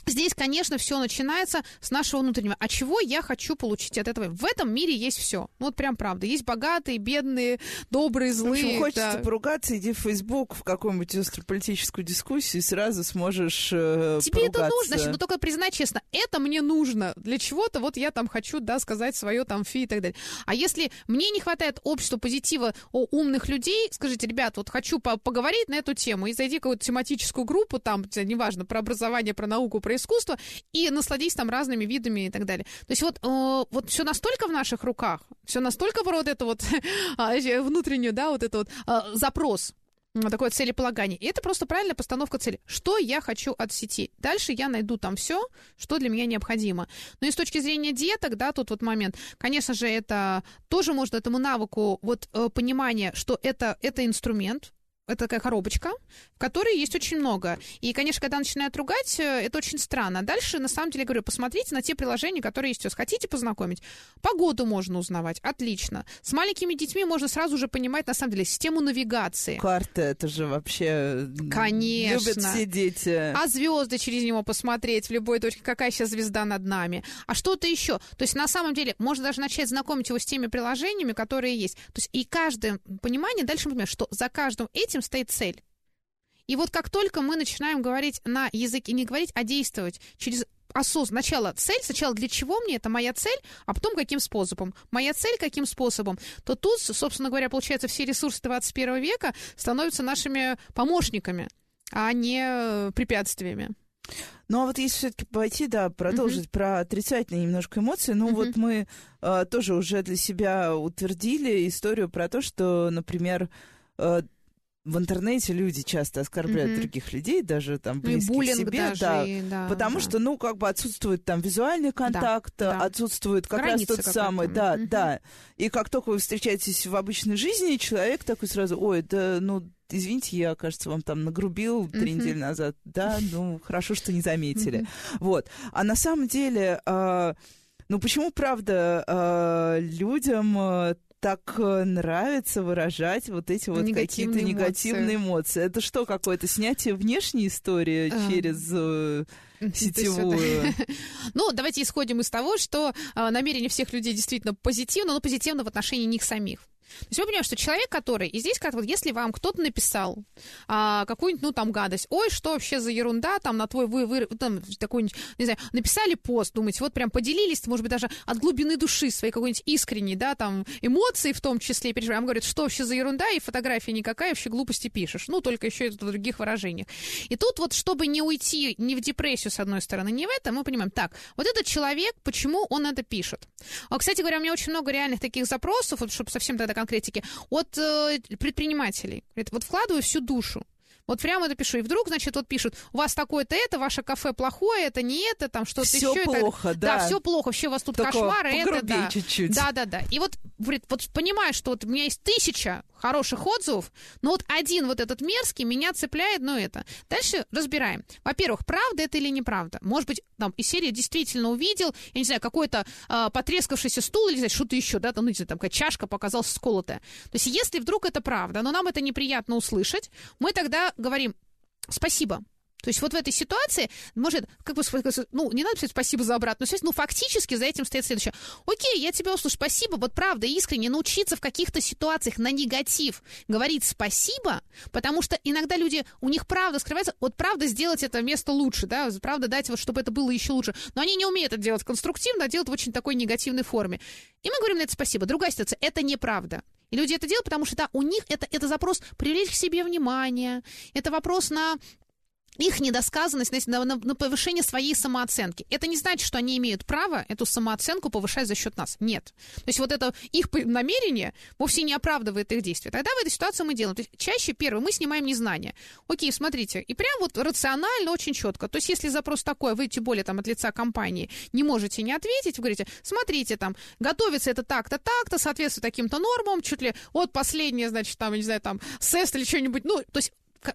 Здесь, конечно, все начинается с нашего внутреннего. А чего я хочу получить от этого? В этом мире есть все. Ну, вот прям правда. Есть богатые, бедные, добрые, злые. В общем, хочется да. поругаться, иди в Facebook в какую-нибудь острополитическую дискуссию, и сразу сможешь э, Тебе поругаться. это нужно, значит, ну только признай честно, это мне нужно. Для чего-то вот я там хочу, да, сказать свое там фи и так далее. А если мне не хватает общества, позитива, о, умных людей, скажите, ребят, вот хочу по поговорить на эту тему, и зайди в какую-то тематическую группу, там, неважно, про образование, про науку, про искусство, и насладись там разными видами и так далее. То есть вот, э, вот все настолько в наших руках, все настолько вот это вот а, внутреннюю, да, вот это вот э, запрос, такое целеполагание. И это просто правильная постановка цели. Что я хочу от сети? Дальше я найду там все, что для меня необходимо. Но и с точки зрения деток, да, тут вот момент, конечно же, это тоже можно этому навыку вот э, понимание, что это, это инструмент, это такая коробочка, в которой есть очень много. И, конечно, когда начинают ругать, э, это очень странно. Дальше, на самом деле, говорю, посмотрите на те приложения, которые есть у вас. Хотите познакомить? Погоду можно узнавать. Отлично. С маленькими детьми можно сразу же понимать, на самом деле, систему навигации. Карта, это же вообще... Конечно. Любят все дети. А звезды через него посмотреть в любой точке, какая сейчас звезда над нами. А что-то еще. То есть, на самом деле, можно даже начать знакомить его с теми приложениями, которые есть. То есть, и каждое понимание, дальше мы понимаем, что за каждым этим этим стоит цель. И вот как только мы начинаем говорить на языке, не говорить, а действовать через осознанно. Сначала цель, сначала для чего мне это моя цель, а потом каким способом. Моя цель каким способом, то тут, собственно говоря, получается, все ресурсы 21 века становятся нашими помощниками, а не препятствиями. Ну а вот если все-таки пойти, да, продолжить uh-huh. про отрицательные немножко эмоции, ну uh-huh. вот мы э, тоже уже для себя утвердили историю про то, что, например, э, в интернете люди часто оскорбляют mm-hmm. других людей, даже там ну близких ну, себе, даже, да, и, да, потому да. что, ну, как бы отсутствует там визуальный контакт, да, да. отсутствует как Граница раз тот самый, да, mm-hmm. да. И как только вы встречаетесь в обычной жизни, человек такой сразу, ой, да, ну, извините, я, кажется, вам там нагрубил три mm-hmm. недели назад, да, ну, хорошо, что не заметили, mm-hmm. вот. А на самом деле, э, ну, почему, правда, э, людям э, так э, нравится выражать вот эти вот какие-то негативные эмоции. Это что, какое-то снятие внешней истории а. через э, сетевую. Ну, давайте исходим из того, что э, намерение всех людей действительно позитивно, но позитивно в отношении них самих. То есть мы понимаем, что человек, который, и здесь как вот, если вам кто-то написал а, какую-нибудь, ну, там, гадость, ой, что вообще за ерунда, там, на твой, вы, вы там, такой-нибудь, не знаю, написали пост, думаете, вот прям поделились, может быть, даже от глубины души своей какой-нибудь искренней, да, там, эмоции в том числе, переживаем, говорят, что вообще за ерунда, и фотография никакая, вообще глупости пишешь, ну, только еще это в других выражениях. И тут вот, чтобы не уйти ни в депрессию, с одной стороны, не в это, мы понимаем, так, вот этот человек, почему он это пишет? А, кстати говоря, у меня очень много реальных таких запросов, вот, чтобы совсем тогда конкретики, от э, предпринимателей. Говорит, вот вкладываю всю душу. Вот прямо это пишу. И вдруг, значит, вот пишут, у вас такое-то это, ваше кафе плохое, это не это, там что-то еще. плохо, это, да. Да, все плохо, вообще у вас тут Только кошмар, это, да. чуть-чуть. Да, да, да. И вот, говорит, вот понимаешь, что вот у меня есть тысяча хороших отзывов, но вот один вот этот мерзкий меня цепляет, ну это. Дальше разбираем. Во-первых, правда это или неправда? Может быть, там из серии действительно увидел, я не знаю, какой-то а, потрескавшийся стул или знаю, что-то еще, да, там, ну, не знаю, там какая чашка показалась сколотая. То есть если вдруг это правда, но нам это неприятно услышать, мы тогда говорим спасибо. То есть вот в этой ситуации, может, как бы, ну, не надо писать спасибо за обратную связь, но фактически за этим стоит следующее. Окей, я тебя услышу, спасибо, вот правда, искренне научиться в каких-то ситуациях на негатив говорить спасибо, потому что иногда люди, у них правда скрывается, вот правда сделать это место лучше, да, правда дать вот, чтобы это было еще лучше, но они не умеют это делать конструктивно, а делают в очень такой негативной форме. И мы говорим на это спасибо. Другая ситуация, это неправда. И люди это делают, потому что да, у них это, это запрос привлечь к себе внимание, это вопрос на их недосказанность, знаете, на, на, на повышение своей самооценки. Это не значит, что они имеют право эту самооценку повышать за счет нас. Нет. То есть вот это их намерение вовсе не оправдывает их действия. Тогда в этой ситуации мы делаем. То есть чаще, первое, мы снимаем незнание. Окей, смотрите, и прям вот рационально, очень четко. То есть если запрос такой, вы тем более там от лица компании не можете не ответить, вы говорите, смотрите, там, готовится это так-то, так-то, соответствует таким-то нормам, чуть ли от последнее, значит, там, я не знаю, там, СЭС или что-нибудь, ну, то есть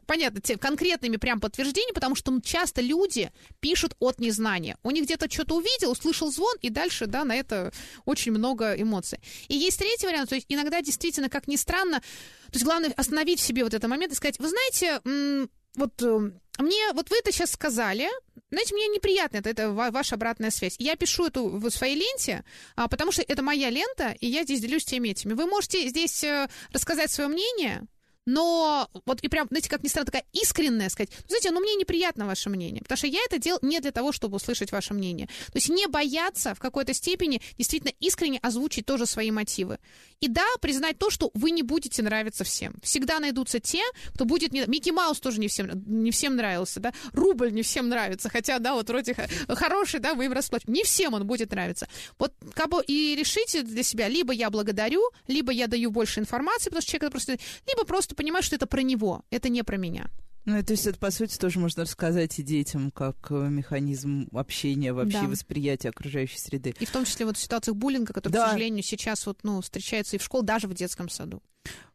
понятно, те, конкретными прям подтверждениями, потому что часто люди пишут от незнания. У них где-то что-то увидел, услышал звон, и дальше, да, на это очень много эмоций. И есть третий вариант, то есть иногда действительно, как ни странно, то есть главное остановить в себе вот этот момент и сказать, вы знаете, вот э, мне, вот вы это сейчас сказали, знаете, мне неприятно, это, это ва- ваша обратная связь. Я пишу эту в своей ленте, а, потому что это моя лента, и я здесь делюсь теми этими. Вы можете здесь э, рассказать свое мнение, но вот и прям, знаете, как ни странно, такая искренняя сказать, «Ну, знаете, ну мне неприятно ваше мнение, потому что я это делал не для того, чтобы услышать ваше мнение. То есть не бояться в какой-то степени действительно искренне озвучить тоже свои мотивы. И да, признать то, что вы не будете нравиться всем. Всегда найдутся те, кто будет... Не... Микки Маус тоже не всем, не всем нравился, да? Рубль не всем нравится, хотя, да, вот вроде хороший, да, вы им расплачиваете. Не всем он будет нравиться. Вот как бы и решите для себя, либо я благодарю, либо я даю больше информации, потому что человек просто... Либо просто понимаю, что это про него, это не про меня. Ну, то есть это, по сути, тоже можно рассказать и детям, как э, механизм общения, вообще Да. восприятия окружающей среды. И в том числе вот в ситуациях буллинга, который, Да. к сожалению, сейчас вот, ну, встречается и в школе, даже в детском саду.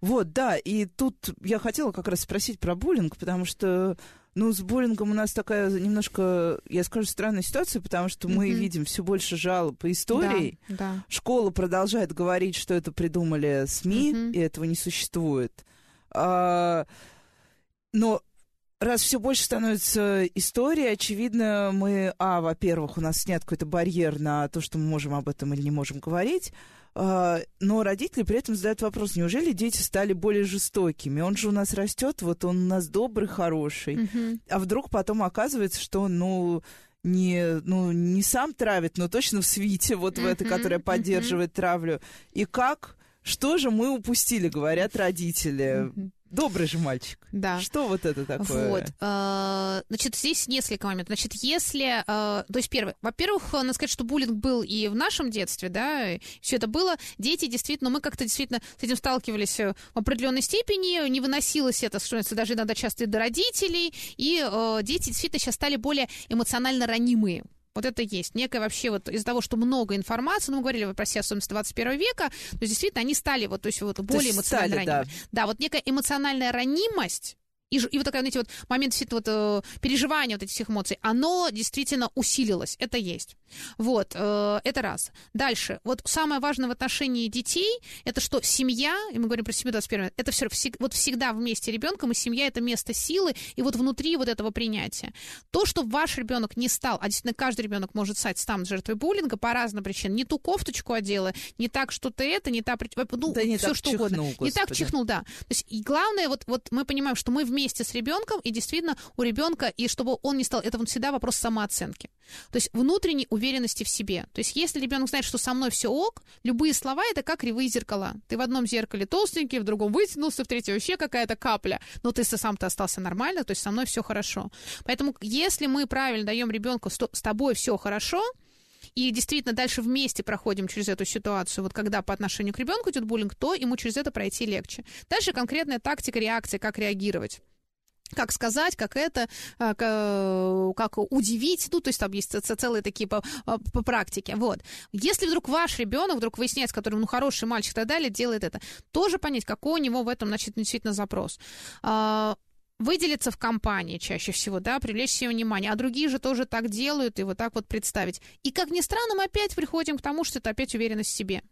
Вот, да, и тут я хотела как раз спросить про буллинг, потому что, ну, с буллингом у нас такая немножко, я скажу, странная ситуация, потому что мы Мгм. видим все больше жалоб по истории. Да, да. Школа продолжает говорить, что это придумали СМИ, Мгм. и этого не существует. А, но раз все больше становится историей, очевидно, мы, а, во-первых, у нас снят какой-то барьер на то, что мы можем об этом или не можем говорить, а, но родители при этом задают вопрос, неужели дети стали более жестокими? Он же у нас растет, вот он у нас добрый, хороший, а вдруг потом оказывается, что ну, не, ну, не сам травит, но точно в свите, вот в этой, которая поддерживает травлю. И как? Что же мы упустили, говорят родители. Добрый же мальчик. Да. Что вот это такое? Вот. э, Значит, здесь несколько моментов. Значит, если... э, То есть, первое. Во-первых, надо сказать, что буллинг был и в нашем детстве, да, все это было. Дети действительно, мы как-то действительно с этим сталкивались э, в определенной степени, не выносилось это, что даже иногда часто и до родителей, и э, дети действительно сейчас стали более эмоционально ранимые. Вот это есть. Некое вообще вот из-за того, что много информации, ну, мы говорили про все особенности 21 века, то есть действительно они стали вот, то есть вот более есть эмоционально стали, да. ранимыми. Да, вот некая эмоциональная ранимость, и, и вот такая, знаете, вот момент действительно вот, э, переживания вот этих эмоций, оно действительно усилилось, это есть. Вот, э, это раз. Дальше, вот самое важное в отношении детей, это что семья, и мы говорим про семью 21 века, это все, вот всегда вместе ребенком, и семья это место силы, и вот внутри вот этого принятия. То, что ваш ребенок не стал, а действительно каждый ребенок может стать там жертвой буллинга по разным причинам, не ту кофточку одела, не так что-то это, не та, ну, Да не все что угодно. чихнул, Не так господи. чихнул, да. То есть и главное, вот, вот мы понимаем, что мы вместе с ребенком, и действительно у ребенка, и чтобы он не стал, это вот всегда вопрос самооценки. То есть внутренней уверенности в себе. То есть если ребенок знает, что со мной все ок, любые слова это как кривые зеркала. Ты в одном зеркале толстенький, в другом вытянулся, в третьем вообще какая-то капля. Но ты сам-то остался нормально, то есть со мной все хорошо. Поэтому если мы правильно даем ребенку, с тобой все хорошо, и действительно дальше вместе проходим через эту ситуацию, вот когда по отношению к ребенку идет буллинг, то ему через это пройти легче. Дальше конкретная тактика реакции, как реагировать. Как сказать, как это, а, как удивить, ну, то есть там есть целые такие по, а, по практике, вот. Если вдруг ваш ребенок, вдруг выясняется, который, ну, хороший мальчик и так далее, делает это, тоже понять, какой у него в этом, значит, действительно запрос а, выделиться в компании чаще всего, да, привлечь себе внимание, а другие же тоже так делают, и вот так вот представить. И, как ни странно, мы опять приходим к тому, что это опять уверенность в себе.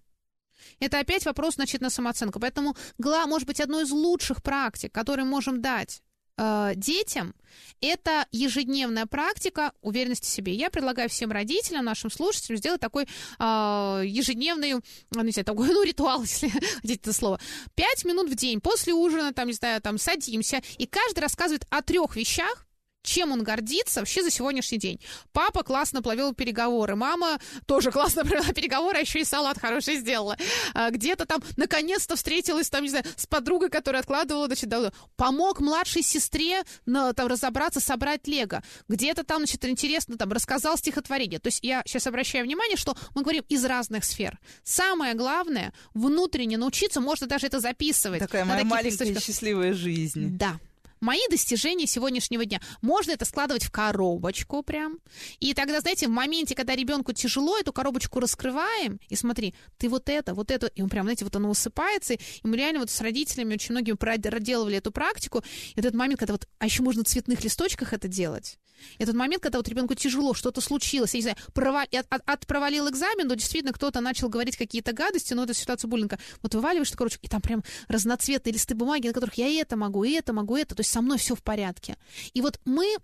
Это опять вопрос, значит, на самооценку. Поэтому, может быть, одной из лучших практик, которые можем дать э, детям это ежедневная практика уверенности в себе. Я предлагаю всем родителям, нашим слушателям сделать такой э, ежедневный, ну, не знаю, такой, ну, ритуал, если хотите это слово. Пять минут в день после ужина, там, не знаю, там, садимся, и каждый рассказывает о трех вещах, чем он гордится вообще за сегодняшний день. Папа классно провел переговоры, мама тоже классно провела переговоры, а еще и салат хороший сделала. А, где-то там наконец-то встретилась там, не знаю, с подругой, которая откладывала, значит, давно. помог младшей сестре на, там, разобраться, собрать лего. Где-то там, значит, интересно, там, рассказал стихотворение. То есть я сейчас обращаю внимание, что мы говорим из разных сфер. Самое главное, внутренне научиться, можно даже это записывать. Такая моя маленькая счастливая жизнь. Да, мои достижения сегодняшнего дня. Можно это складывать в коробочку прям. И тогда, знаете, в моменте, когда ребенку тяжело, эту коробочку раскрываем, и смотри, ты вот это, вот это, и он прям, знаете, вот оно высыпается, и мы реально вот с родителями очень многими проделывали эту практику, и этот момент, когда вот, а еще можно в цветных листочках это делать. Этот момент, когда вот ребенку тяжело, что-то случилось, я не знаю, провал, от, от, провалил экзамен, но действительно кто-то начал говорить какие-то гадости, но это ситуация буллинга. Вот вываливаешь, короче, и там прям разноцветные листы бумаги, на которых я и это могу, и это могу, и это. То есть со мной все в порядке. И вот мы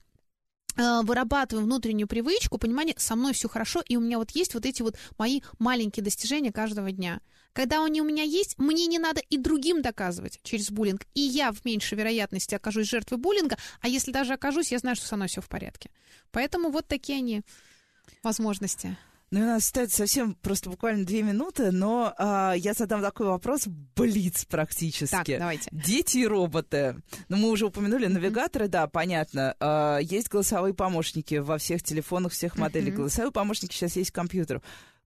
вырабатываем внутреннюю привычку, понимание, со мной все хорошо, и у меня вот есть вот эти вот мои маленькие достижения каждого дня. Когда они у меня есть, мне не надо и другим доказывать через буллинг. И я в меньшей вероятности окажусь жертвой буллинга, а если даже окажусь, я знаю, что со мной все в порядке. Поэтому вот такие они возможности. Ну, у нас остается совсем просто буквально две минуты, но а, я задам такой вопрос, блиц практически. Так, давайте. Дети и роботы. Ну, мы уже упомянули навигаторы, да, понятно. А, есть голосовые помощники во всех телефонах, всех моделей. Mm-hmm. Голосовые помощники сейчас есть в компьютерах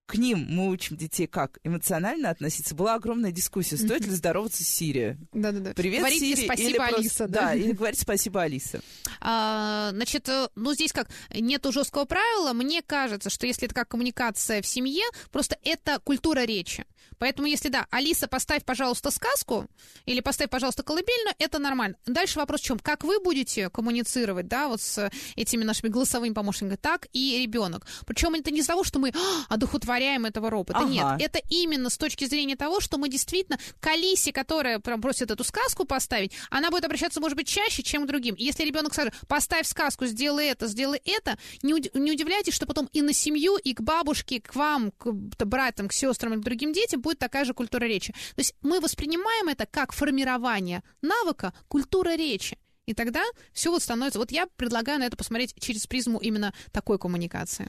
к ним мы учим детей как эмоционально относиться. Была огромная дискуссия, стоит ли здороваться с Сири. Да-да-да. Привет, Говорите Сири. спасибо, или Алиса. Просто, да, или говорить спасибо, Алиса. А, значит, э, ну здесь как, нету жесткого правила. Мне кажется, что если это как коммуникация в семье, просто это культура речи. Поэтому, если да, Алиса, поставь, пожалуйста, сказку, или поставь, пожалуйста, колыбельную, это нормально. Дальше вопрос в чем? Как вы будете коммуницировать, да, вот с этими нашими голосовыми помощниками, так и ребенок. Причем это не из-за того, что мы а, одухотворяем этого робота. Ага. Нет, это именно с точки зрения того, что мы действительно к Алисе, которая прям просит эту сказку поставить, она будет обращаться, может быть, чаще, чем к другим. Если ребенок скажет, поставь сказку, сделай это, сделай это, не, уд- не удивляйтесь, что потом и на семью, и к бабушке, к вам, к братьям, к сестрам и к другим детям будет такая же культура речи. То есть мы воспринимаем это как формирование навыка культуры речи. И тогда все вот становится... Вот я предлагаю на это посмотреть через призму именно такой коммуникации.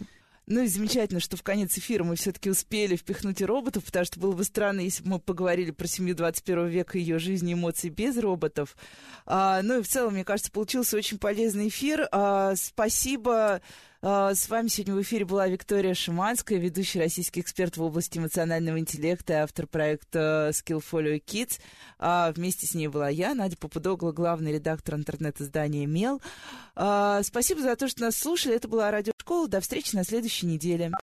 Ну и замечательно, что в конец эфира мы все-таки успели впихнуть и роботов, потому что было бы странно, если бы мы поговорили про семью 21 века, ее жизни эмоции без роботов. А, ну и в целом, мне кажется, получился очень полезный эфир. А, спасибо с вами сегодня в эфире была Виктория Шиманская, ведущий российский эксперт в области эмоционального интеллекта и автор проекта Skillfolio Kids. А, вместе с ней была я, Надя Попудогла, главный редактор интернет-издания «Мел». А, спасибо за то, что нас слушали. Это была радиошкола. До встречи на следующей неделе.